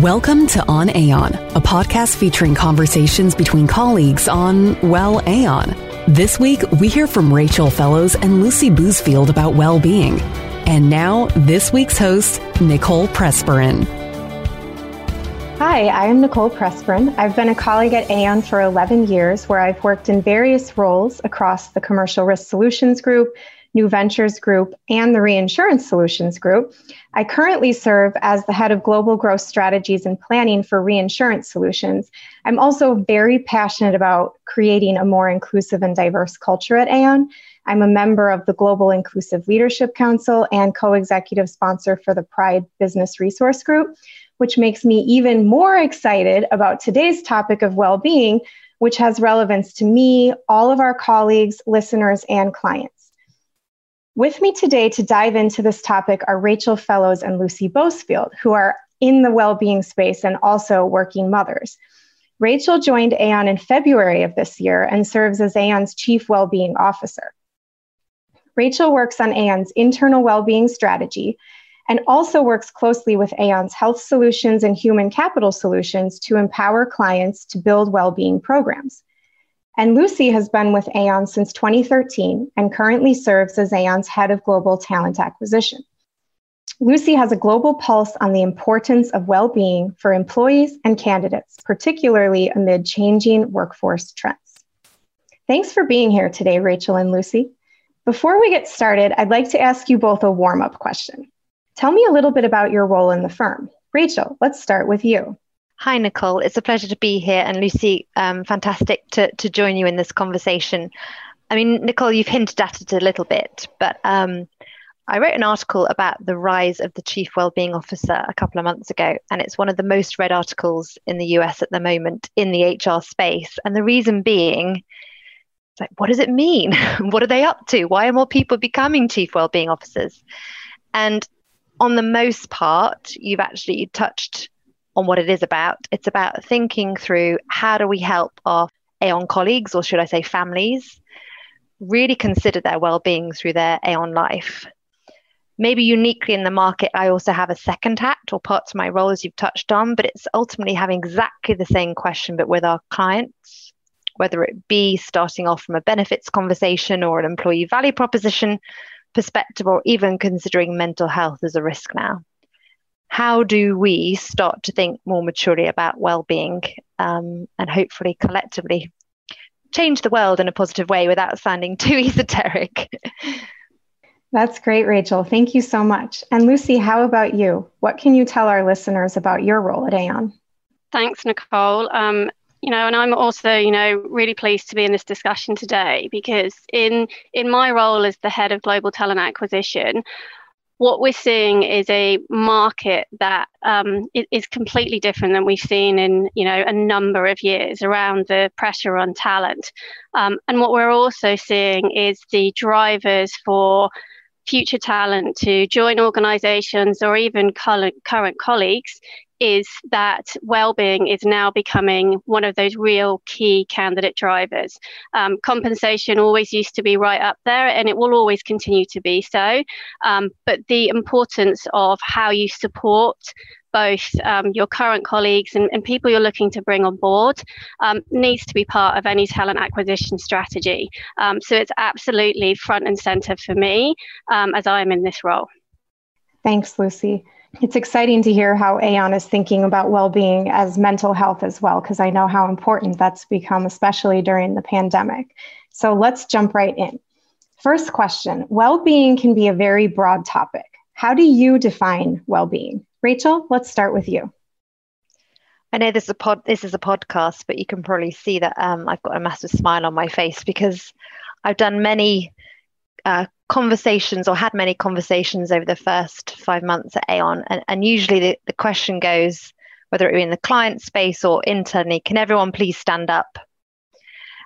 Welcome to On Aon, a podcast featuring conversations between colleagues on, well, Aon. This week, we hear from Rachel Fellows and Lucy Bousfield about well being. And now, this week's host, Nicole Presperin. Hi, I am Nicole Presperin. I've been a colleague at Aon for 11 years, where I've worked in various roles across the Commercial Risk Solutions Group, New Ventures Group, and the Reinsurance Solutions Group. I currently serve as the head of global growth strategies and planning for reinsurance solutions. I'm also very passionate about creating a more inclusive and diverse culture at Aon. I'm a member of the Global Inclusive Leadership Council and co executive sponsor for the Pride Business Resource Group, which makes me even more excited about today's topic of well being, which has relevance to me, all of our colleagues, listeners, and clients. With me today to dive into this topic are Rachel Fellows and Lucy Bousfield, who are in the well-being space and also working mothers. Rachel joined Aon in February of this year and serves as Aon's Chief Wellbeing Officer. Rachel works on Aon's internal well-being strategy and also works closely with Aon's health solutions and human capital solutions to empower clients to build well-being programs. And Lucy has been with Aon since 2013 and currently serves as Aon's head of global talent acquisition. Lucy has a global pulse on the importance of well being for employees and candidates, particularly amid changing workforce trends. Thanks for being here today, Rachel and Lucy. Before we get started, I'd like to ask you both a warm up question. Tell me a little bit about your role in the firm. Rachel, let's start with you. Hi, Nicole. It's a pleasure to be here. And Lucy, um, fantastic to, to join you in this conversation. I mean, Nicole, you've hinted at it a little bit, but um, I wrote an article about the rise of the chief wellbeing officer a couple of months ago, and it's one of the most read articles in the US at the moment in the HR space. And the reason being, like, what does it mean? what are they up to? Why are more people becoming chief wellbeing officers? And on the most part, you've actually touched on what it is about. It's about thinking through how do we help our Aon colleagues, or should I say families, really consider their well-being through their Aon life. Maybe uniquely in the market, I also have a second hat or parts of my role as you've touched on, but it's ultimately having exactly the same question, but with our clients, whether it be starting off from a benefits conversation or an employee value proposition perspective, or even considering mental health as a risk now how do we start to think more maturely about well-being um, and hopefully collectively change the world in a positive way without sounding too esoteric? That's great rachel. Thank you so much. And lucy how about you? What can you tell our listeners about your role at aon? Thanks nicole. Um, you know and i'm also you know really pleased to be in this discussion today because in in my role as the head of global talent acquisition what we're seeing is a market that um, is completely different than we've seen in you know a number of years around the pressure on talent. Um, and what we're also seeing is the drivers for future talent to join organizations or even current, current colleagues is that well-being is now becoming one of those real key candidate drivers. Um, compensation always used to be right up there, and it will always continue to be so. Um, but the importance of how you support both um, your current colleagues and, and, people you're looking to bring on board um, needs to be part of any talent acquisition strategy. Um, so it's absolutely front and center for me um, as I am in this role. Thanks, Lucy. It's exciting to hear how Aon is thinking about well being as mental health as well, because I know how important that's become, especially during the pandemic. So let's jump right in. First question Well being can be a very broad topic. How do you define well being? Rachel, let's start with you. I know this is a pod. This is a podcast, but you can probably see that um, I've got a massive smile on my face because I've done many uh, conversations or had many conversations over the first five months at Aon. And, and usually the, the question goes, whether it be in the client space or internally, can everyone please stand up?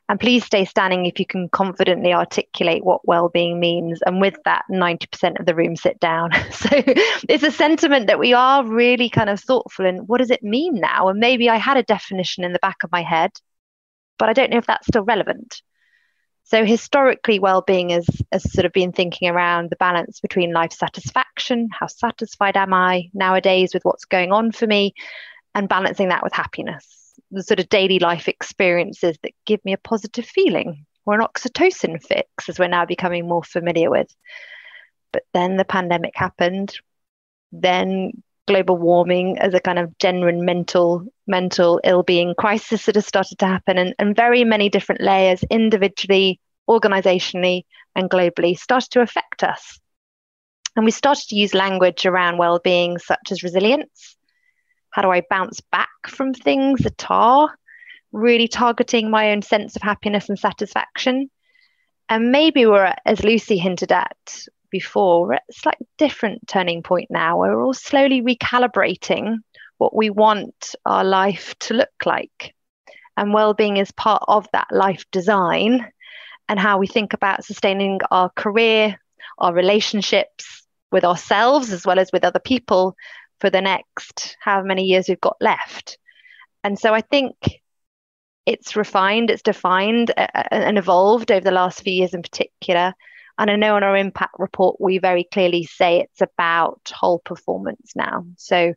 And please stay standing if you can confidently articulate what well-being means. And with that, 90% of the room sit down. so it's a sentiment that we are really kind of thoughtful in what does it mean now? And maybe I had a definition in the back of my head, but I don't know if that's still relevant. So historically, well-being has, has sort of been thinking around the balance between life satisfaction, how satisfied am I nowadays with what's going on for me, and balancing that with happiness, the sort of daily life experiences that give me a positive feeling or an oxytocin fix, as we're now becoming more familiar with. But then the pandemic happened. Then global warming as a kind of genuine mental mental ill-being crisis that has started to happen and, and very many different layers individually organizationally and globally started to affect us. And we started to use language around well-being such as resilience. How do i bounce back from things that are really targeting my own sense of happiness and satisfaction? And maybe we're as lucy hinted at before, we're at a slightly different turning point now we're all slowly recalibrating what we want our life to look like. And well-being is part of that life design and how we think about sustaining our career, our relationships with ourselves as well as with other people for the next however many years we've got left. And so I think it's refined, it's defined uh, uh and evolved over the last few years in particular. And I know on our impact report, we very clearly say it's about whole performance now. So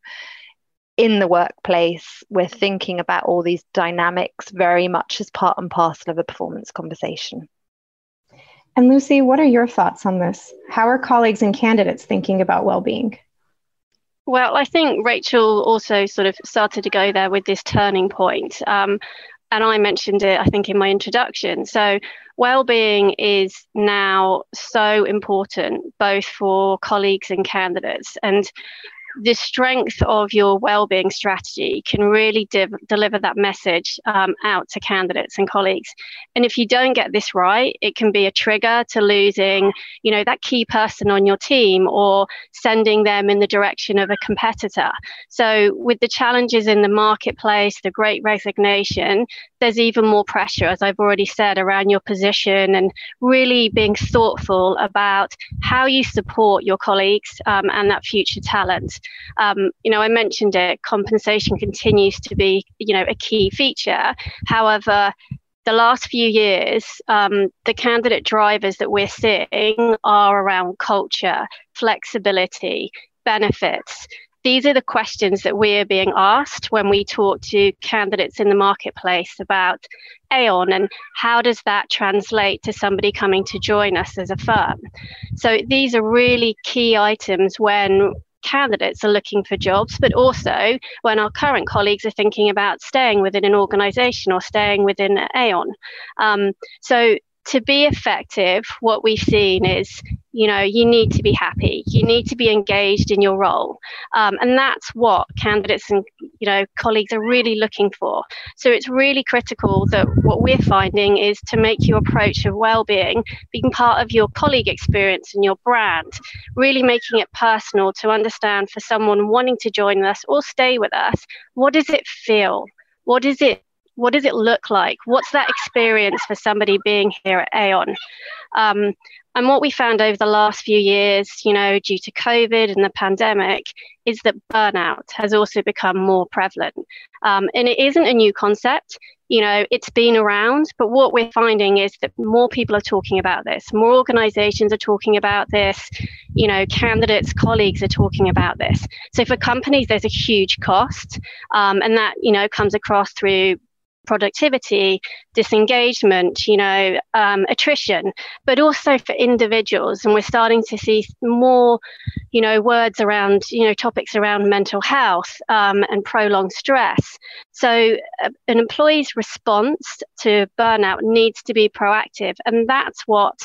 in the workplace, we're thinking about all these dynamics very much as part and parcel of a performance conversation. And Lucy, what are your thoughts on this? How are colleagues and candidates thinking about well-being? Well, I think Rachel also sort of started to go there with this turning point. Um, and I mentioned it, I think, in my introduction. So, well-being is now so important both for colleagues and candidates and the strength of your well-being strategy can really deliver that message um, out to candidates and colleagues. And if you don't get this right it can be a trigger to losing you know that key person on your team or sending them in the direction of a competitor. So with the challenges in the marketplace the great resignation there's even more pressure as i've already said around your position and really being thoughtful about how you support your colleagues um, and that future talent um, you know, I mentioned it, compensation continues to be, you know, a key feature. However, the last few years, um, the candidate drivers that we're seeing are around culture, flexibility, benefits. These are the questions that we're being asked when we talk to candidates in the marketplace about Aon and how does that translate to somebody coming to join us as a firm. So these are really key items when candidates are looking for jobs, but also when our current colleagues are thinking about staying within an organization or staying within Aon. Um, so to be effective, what we've seen is, you know, you need to be happy. You need to be engaged in your role. Um, and that's what candidates and, you know, colleagues are really looking for. So it's really critical that what we're finding is to make your approach of well-being being part of your colleague experience and your brand, really making it personal to understand for someone wanting to join us or stay with us, what does it feel? What is it what does it look like? What's that experience for somebody being here at Aon? Um, and what we found over the last few years, you know, due to COVID and the pandemic, is that burnout has also become more prevalent. Um, and it isn't a new concept. You know, it's been around, but what we're finding is that more people are talking about this. More organizations are talking about this. You know, candidates, colleagues are talking about this. So for companies, there's a huge cost. Um, and that, you know, comes across through productivity, disengagement, you know, um, attrition, but also for individuals. And we're starting to see more, you know, words around, you know, topics around mental health um, and prolonged stress. So uh, an employee's response to burnout needs to be proactive. And that's what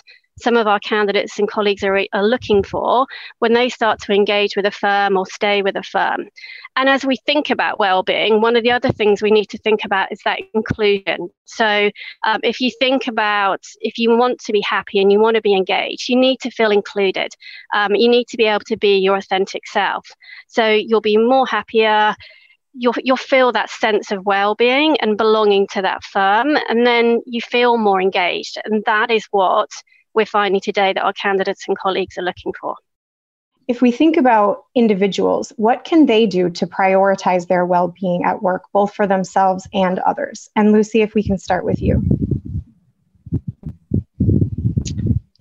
some of our candidates and colleagues are, are looking for when they start to engage with a firm or stay with a firm. And as we think about well-being, one of the other things we need to think about is that inclusion. So um, if you think about if you want to be happy and you want to be engaged, you need to feel included. Um, you need to be able to be your authentic self. So you'll be more happier you'll you'll feel that sense of well-being and belonging to that firm and then you feel more engaged and that is what we're finding today that our candidates and colleagues are looking for. If we think about individuals, what can they do to prioritize their well being at work, both for themselves and others? And Lucy, if we can start with you.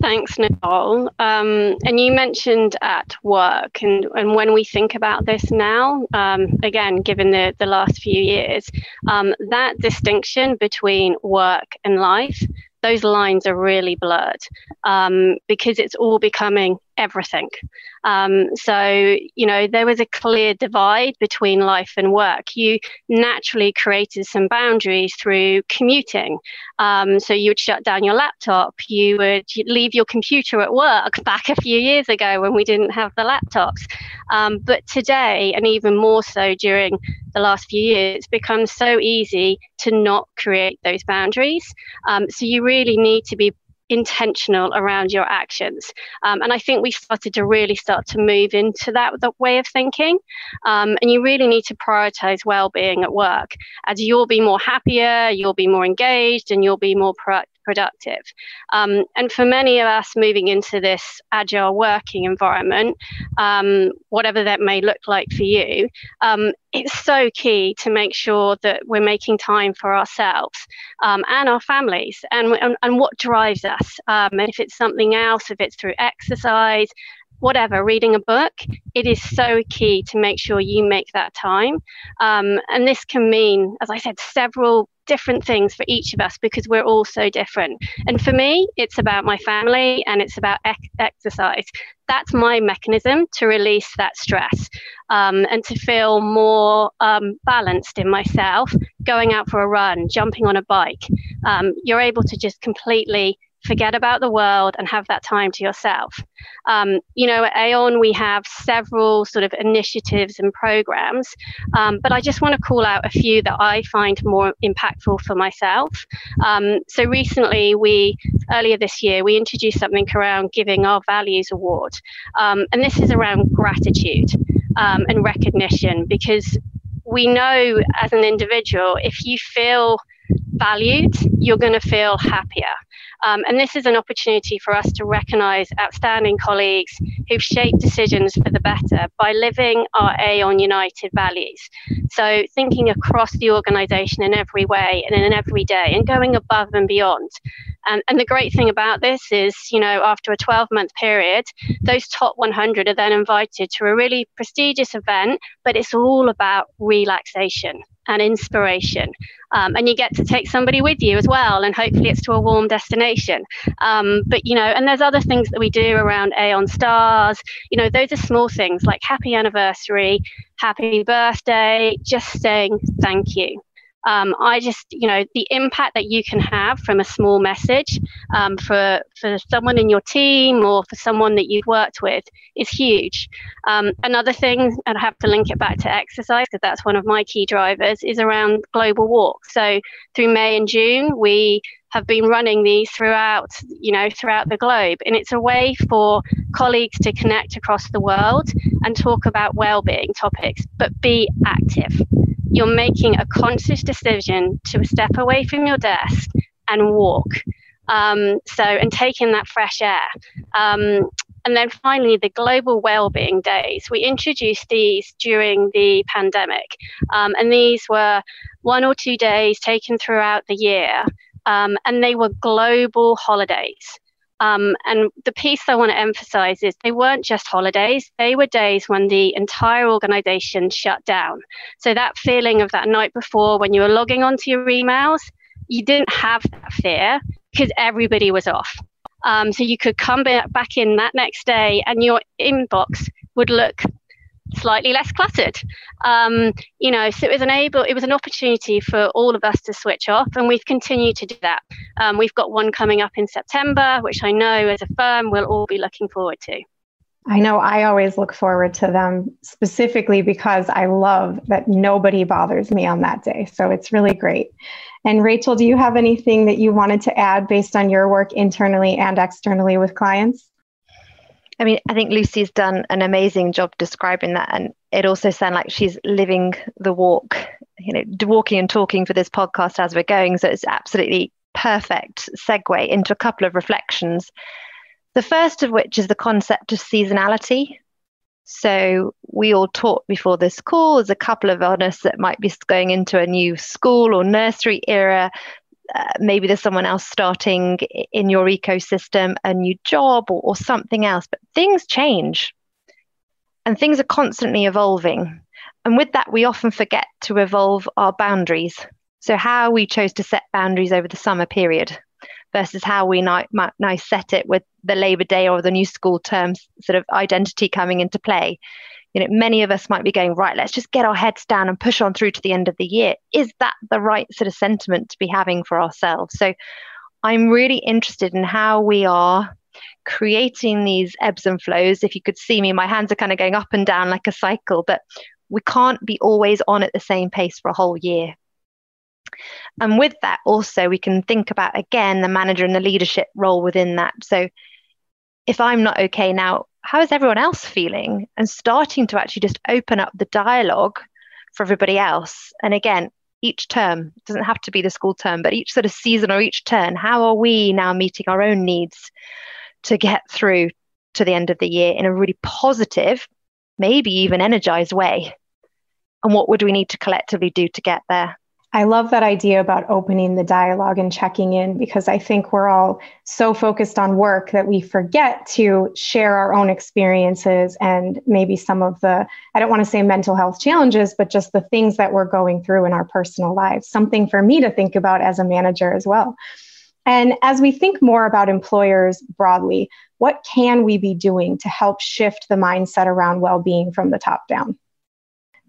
Thanks, Nicole. Um, and you mentioned at work, and, and when we think about this now, um, again, given the, the last few years, um, that distinction between work and life those lines are really blurred um, because it's all becoming everything. Um, so, you know, there was a clear divide between life and work. You naturally created some boundaries through commuting. Um, so you would shut down your laptop, you would leave your computer at work back a few years ago when we didn't have the laptops. Um, but today, and even more so during the last few years, it's become so easy to not create those boundaries. Um, so you really need to be intentional around your actions. Um, and I think we started to really start to move into that, that way of thinking. Um, and you really need to prioritize well being at work as you'll be more happier, you'll be more engaged, and you'll be more pro- productive. Um, and for many of us moving into this agile working environment, um, whatever that may look like for you, um, it's so key to make sure that we're making time for ourselves um, and our families and, and, and what drives us. Um, and if it's something else, if it's through exercise, whatever, reading a book, it is so key to make sure you make that time. Um, and this can mean, as I said, several different things for each of us because we're all so different. And for me, it's about my family and it's about ec- exercise. That's my mechanism to release that stress um, and to feel more um, balanced in myself. Going out for a run, jumping on a bike, um, you're able to just completely forget about the world and have that time to yourself. Um, you know, at Aon, we have several sort of initiatives and programs, um, but I just want to call out a few that I find more impactful for myself. Um, so recently, we, earlier this year, we introduced something around giving our values award. Um, and this is around gratitude um, and recognition because we know as an individual, if you feel valued, you're going to feel happier. Um, and this is an opportunity for us to recognise outstanding colleagues who've shaped decisions for the better by living our Aon United values. So thinking across the organisation in every way and in every day and going above and beyond. And, and the great thing about this is, you know, after a 12 month period, those top 100 are then invited to a really prestigious event, but it's all about relaxation and inspiration. Um, and you get to take somebody with you as well, and hopefully it's to a warm destination. Um, but you know, and there's other things that we do around Aon Stars. You know, those are small things like happy anniversary, happy birthday, just saying thank you um, I just, you know, the impact that you can have from a small message um, for for someone in your team or for someone that you've worked with is huge. Um, another thing, and I have to link it back to exercise because that's one of my key drivers, is around global walk. So through May and June, we have been running these throughout, you know, throughout the globe, and it's a way for colleagues to connect across the world and talk about well-being topics, but be active you're making a conscious decision to step away from your desk and walk. Um, so, and taking that fresh air. Um, and then finally, the Global Wellbeing Days. We introduced these during the pandemic. Um, and these were one or two days taken throughout the year. Um, and they were global holidays. Um, and the piece I want to emphasize is they weren't just holidays, they were days when the entire organization shut down. So that feeling of that night before when you were logging onto your emails, you didn't have that fear because everybody was off. Um, so you could come back in that next day and your inbox would look slightly less cluttered. Um, you know, so it was an able, it was an opportunity for all of us to switch off, and we've continued to do that. Um, we've got one coming up in September, which I know as a firm we'll all be looking forward to. I know I always look forward to them specifically because I love that nobody bothers me on that day. So it's really great. And Rachel, do you have anything that you wanted to add based on your work internally and externally with clients? I mean, I think Lucy's done an amazing job describing that. And it also sounds like she's living the walk, you know, walking and talking for this podcast as we're going. So it's absolutely perfect segue into a couple of reflections. The first of which is the concept of seasonality. So we all talked before this call. There's a couple of us that might be going into a new school or nursery era uh, maybe there's someone else starting in your ecosystem, a new job or, or something else, but things change and things are constantly evolving. And with that, we often forget to evolve our boundaries. So, how we chose to set boundaries over the summer period versus how we now, now set it with the Labor Day or the new school term sort of identity coming into play. You know, many of us might be going, right, let's just get our heads down and push on through to the end of the year. Is that the right sort of sentiment to be having for ourselves? So I'm really interested in how we are creating these ebbs and flows. If you could see me, my hands are kind of going up and down like a cycle, but we can't be always on at the same pace for a whole year. And with that, also, we can think about again the manager and the leadership role within that. So, if I'm not okay now, how is everyone else feeling? And starting to actually just open up the dialogue for everybody else. And again, each term doesn't have to be the school term, but each sort of season or each turn, how are we now meeting our own needs to get through to the end of the year in a really positive, maybe even energized way? And what would we need to collectively do to get there? I love that idea about opening the dialogue and checking in because I think we're all so focused on work that we forget to share our own experiences and maybe some of the, I don't want to say mental health challenges, but just the things that we're going through in our personal lives. Something for me to think about as a manager as well. And as we think more about employers broadly, what can we be doing to help shift the mindset around well being from the top down?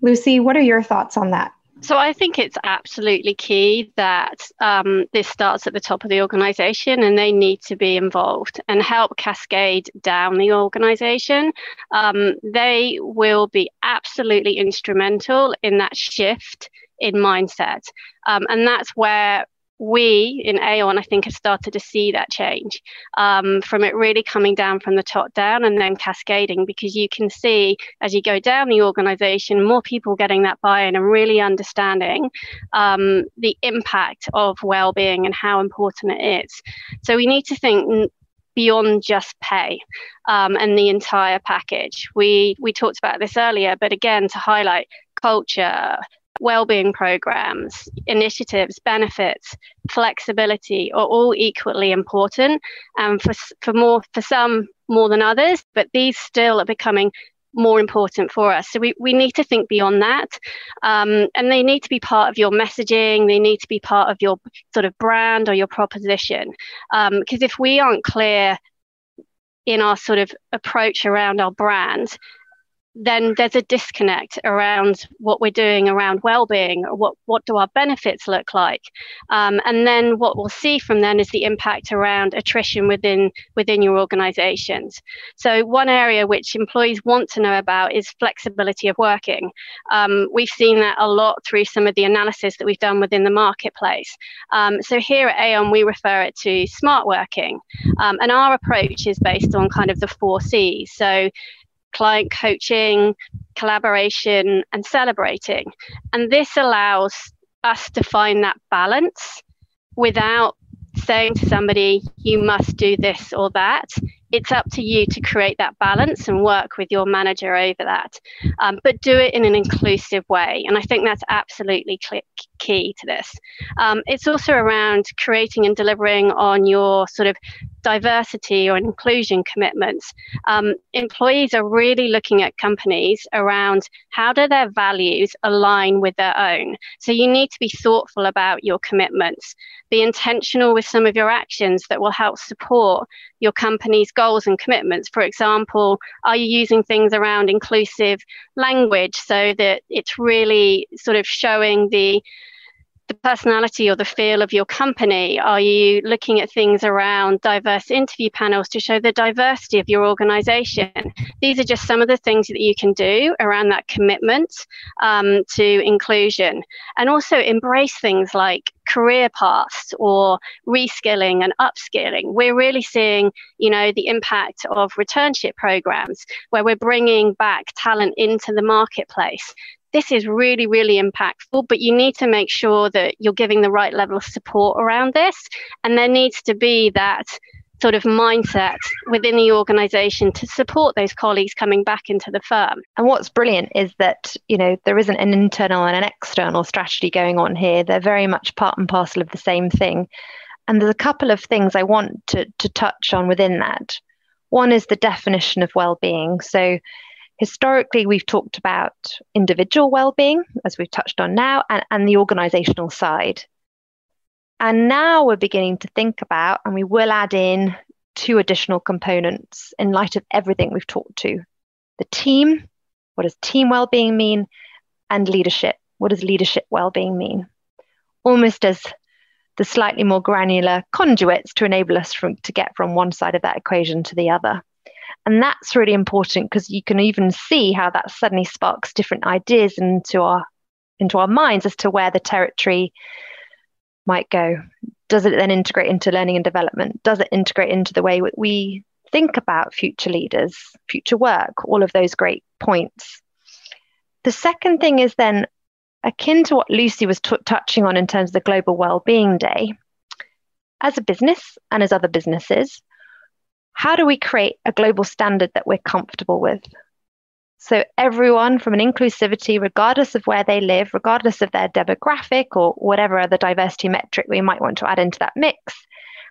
Lucy, what are your thoughts on that? So I think it's absolutely key that um, this starts at the top of the organization and they need to be involved and help cascade down the organization. Um, they will be absolutely instrumental in that shift in mindset. Um, and that's where we in Aon, I think, have started to see that change um, from it really coming down from the top down and then cascading because you can see as you go down the organization, more people getting that buy in and really understanding um, the impact of well being and how important it is. So we need to think beyond just pay um, and the entire package. We we talked about this earlier, but again to highlight culture, well-being programs, initiatives, benefits, flexibility are all equally important, and um, for for more for some more than others. But these still are becoming more important for us. So we, we need to think beyond that. Um, and they need to be part of your messaging. They need to be part of your sort of brand or your proposition. Because um, if we aren't clear in our sort of approach around our brand, then there's a disconnect around what we're doing around well-being what what do our benefits look like? Um, and then what we'll see from then is the impact around attrition within within your organizations. So one area which employees want to know about is flexibility of working. Um, we've seen that a lot through some of the analysis that we've done within the marketplace. Um, so here at aon we refer it to smart working. Um, and our approach is based on kind of the four c's. So client coaching, collaboration, and celebrating. And this allows us to find that balance without saying to somebody, you must do this or that it's up to you to create that balance and work with your manager over that. Um, but do it in an inclusive way. And I think that's absolutely key to this. Um, it's also around creating and delivering on your sort of diversity or inclusion commitments. Um, employees are really looking at companies around how do their values align with their own. So you need to be thoughtful about your commitments. Be intentional with some of your actions that will help support your company's goals and commitments. For example, are you using things around inclusive language so that it's really sort of showing the the personality or the feel of your company? Are you looking at things around diverse interview panels to show the diversity of your organization? These are just some of the things that you can do around that commitment um, to inclusion. And also embrace things like career paths or reskilling and upskilling. We're really seeing, you know, the impact of returnship programs where we're bringing back talent into the marketplace this is really, really impactful, but you need to make sure that you're giving the right level of support around this. And there needs to be that sort of mindset within the organization to support those colleagues coming back into the firm. And what's brilliant is that, you know, there isn't an internal and an external strategy going on here. They're very much part and parcel of the same thing. And there's a couple of things I want to, to touch on within that. One is the definition of well-being. So historically we've talked about individual well-being, as we've touched on now, and, and the organizational side. And now we're beginning to think about, and we will add in two additional components in light of everything we've talked to the team. What does team well-being mean? And leadership. What does leadership well-being mean? Almost as the slightly more granular conduits to enable us from, to get from one side of that equation to the other. And that's really important because you can even see how that suddenly sparks different ideas into our into our minds as to where the territory might go. Does it then integrate into learning and development? Does it integrate into the way we think about future leaders, future work, all of those great points? The second thing is then akin to what Lucy was t- touching on in terms of the Global Wellbeing Day. As a business and as other businesses, how do we create a global standard that we're comfortable with? So everyone from an inclusivity, regardless of where they live, regardless of their demographic or whatever other diversity metric we might want to add into that mix,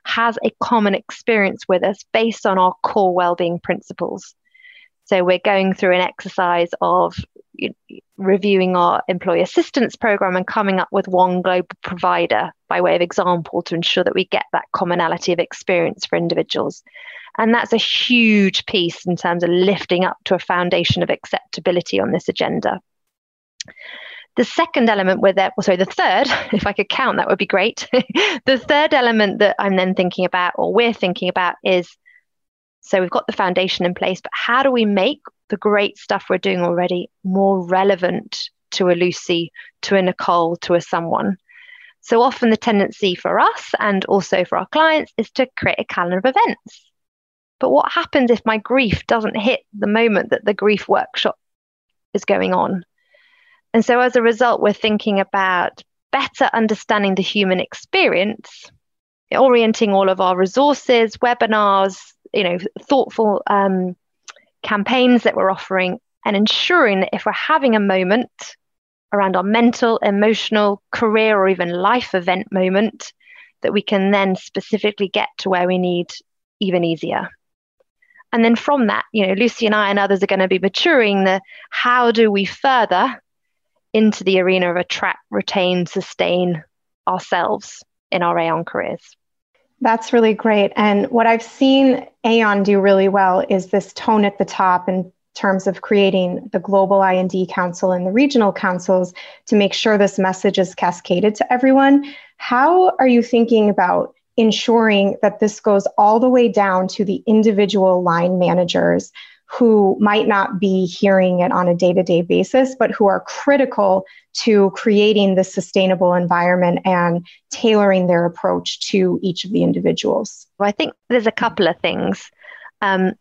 has a common experience with us based on our core well-being principles. So we're going through an exercise of reviewing our employee assistance program and coming up with one global provider by way of example to ensure that we get that commonality of experience for individuals. And that's a huge piece in terms of lifting up to a foundation of acceptability on this agenda. The second element with that, well, sorry, the third, if I could count, that would be great. the third element that I'm then thinking about, or we're thinking about, is so we've got the foundation in place, but how do we make the great stuff we're doing already more relevant to a Lucy, to a Nicole, to a someone? So often the tendency for us and also for our clients is to create a calendar of events. But what happens if my grief doesn't hit the moment that the grief workshop is going on? And so as a result, we're thinking about better understanding the human experience, orienting all of our resources, webinars, you know, thoughtful um, campaigns that we're offering, and ensuring that if we're having a moment around our mental, emotional, career, or even life event moment, that we can then specifically get to where we need even easier. And then from that, you know, Lucy and I and others are going to be maturing the how do we further into the arena of attract, retain, sustain ourselves in our Aon careers. That's really great. And what I've seen Aon do really well is this tone at the top in terms of creating the global I&D council and the regional councils to make sure this message is cascaded to everyone. How are you thinking about ensuring that this goes all the way down to the individual line managers who might not be hearing it on a day to day basis, but who are critical to creating the sustainable environment and tailoring their approach to each of the individuals? Well, I think there's a couple of things. Um,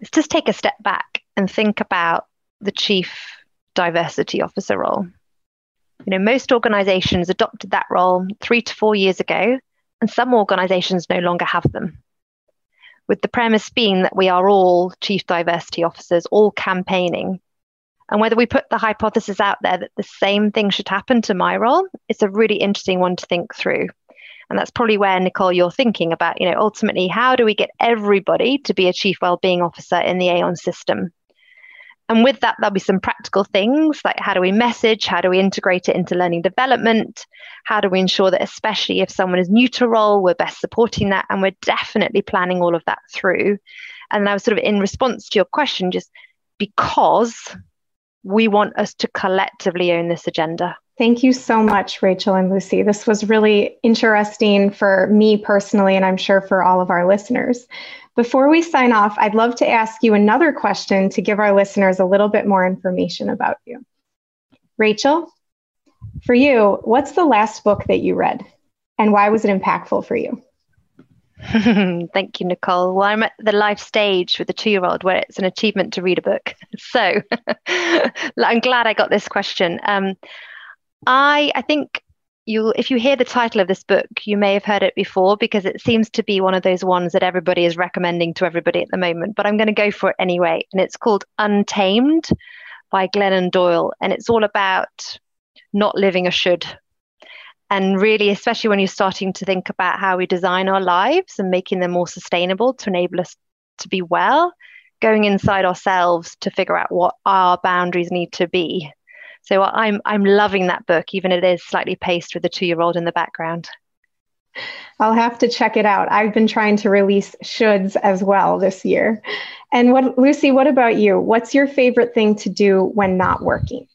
let's just take a step back and think about the chief diversity officer role. You know, most organizations adopted that role three to four years ago and some organizations no longer have them. With the premise being that we are all chief diversity officers, all campaigning. And whether we put the hypothesis out there that the same thing should happen to my role, it's a really interesting one to think through. And that's probably where, Nicole, you're thinking about, you know, ultimately, how do we get everybody to be a chief wellbeing officer in the Aon system? And with that, there'll be some practical things like how do we message? How do we integrate it into learning development? How do we ensure that, especially if someone is new to role, we're best supporting that? And we're definitely planning all of that through. And I was sort of in response to your question, just because we want us to collectively own this agenda. Thank you so much, Rachel and Lucy. This was really interesting for me personally, and I'm sure for all of our listeners. Before we sign off, I'd love to ask you another question to give our listeners a little bit more information about you. Rachel, for you, what's the last book that you read and why was it impactful for you? Thank you, Nicole. Well, I'm at the life stage with a two year old where it's an achievement to read a book. So I'm glad I got this question. Um, I, I think you if you hear the title of this book, you may have heard it before because it seems to be one of those ones that everybody is recommending to everybody at the moment. But I'm going to go for it anyway, and it's called Untamed by Glennon Doyle, and it's all about not living a should. And really, especially when you're starting to think about how we design our lives and making them more sustainable to enable us to be well, going inside ourselves to figure out what our boundaries need to be so I'm I'm loving that book, even if it is slightly paced with the two year old in the background. I'll have to check it out. I've been trying to release shoulds as well this year. And what Lucy, what about you? What's your favorite thing to do when not working?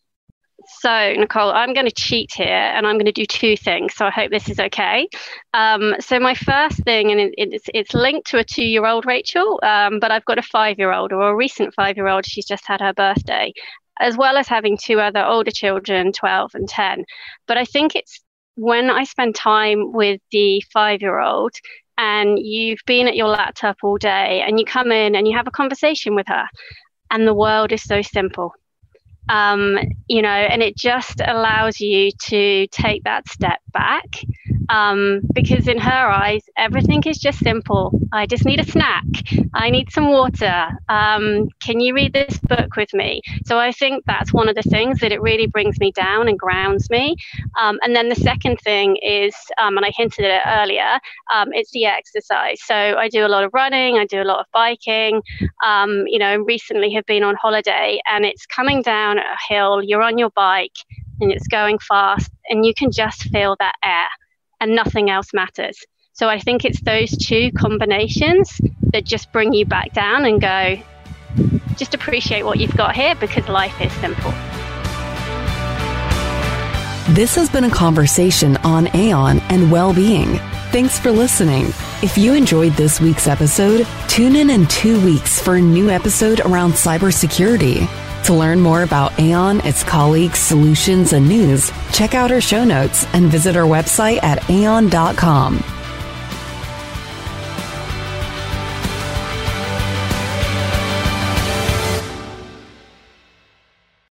So, Nicole, I'm going to cheat here and I'm going to do two things. So, I hope this is okay. Um, so, my first thing, and it, it's, it's linked to a two year old Rachel, um, but I've got a five year old or a recent five year old. She's just had her birthday as well as having two other older children, 12 and 10. But I think it's when I spend time with the five year old and you've been at your laptop all day and you come in and you have a conversation with her, and the world is so simple. Um, you know, and it just allows you to take that step back um, because in her eyes, everything is just simple. I just need a snack. I need some water. Um, can you read this book with me? So I think that's one of the things that it really brings me down and grounds me. Um, and then the second thing is, um, and I hinted at it earlier, um, it's the exercise. So I do a lot of running, I do a lot of biking. Um, you know, recently have been on holiday and it's coming down a hill, you're on your bike and it's going fast, and you can just feel that air and nothing else matters. So I think it's those two combinations that just bring you back down and go, just appreciate what you've got here because life is simple. This has been a conversation on Aon and well being. Thanks for listening. If you enjoyed this week's episode, tune in in two weeks for a new episode around cybersecurity. To learn more about Aon, its colleagues, solutions, and news, check out our show notes and visit our website at aon.com.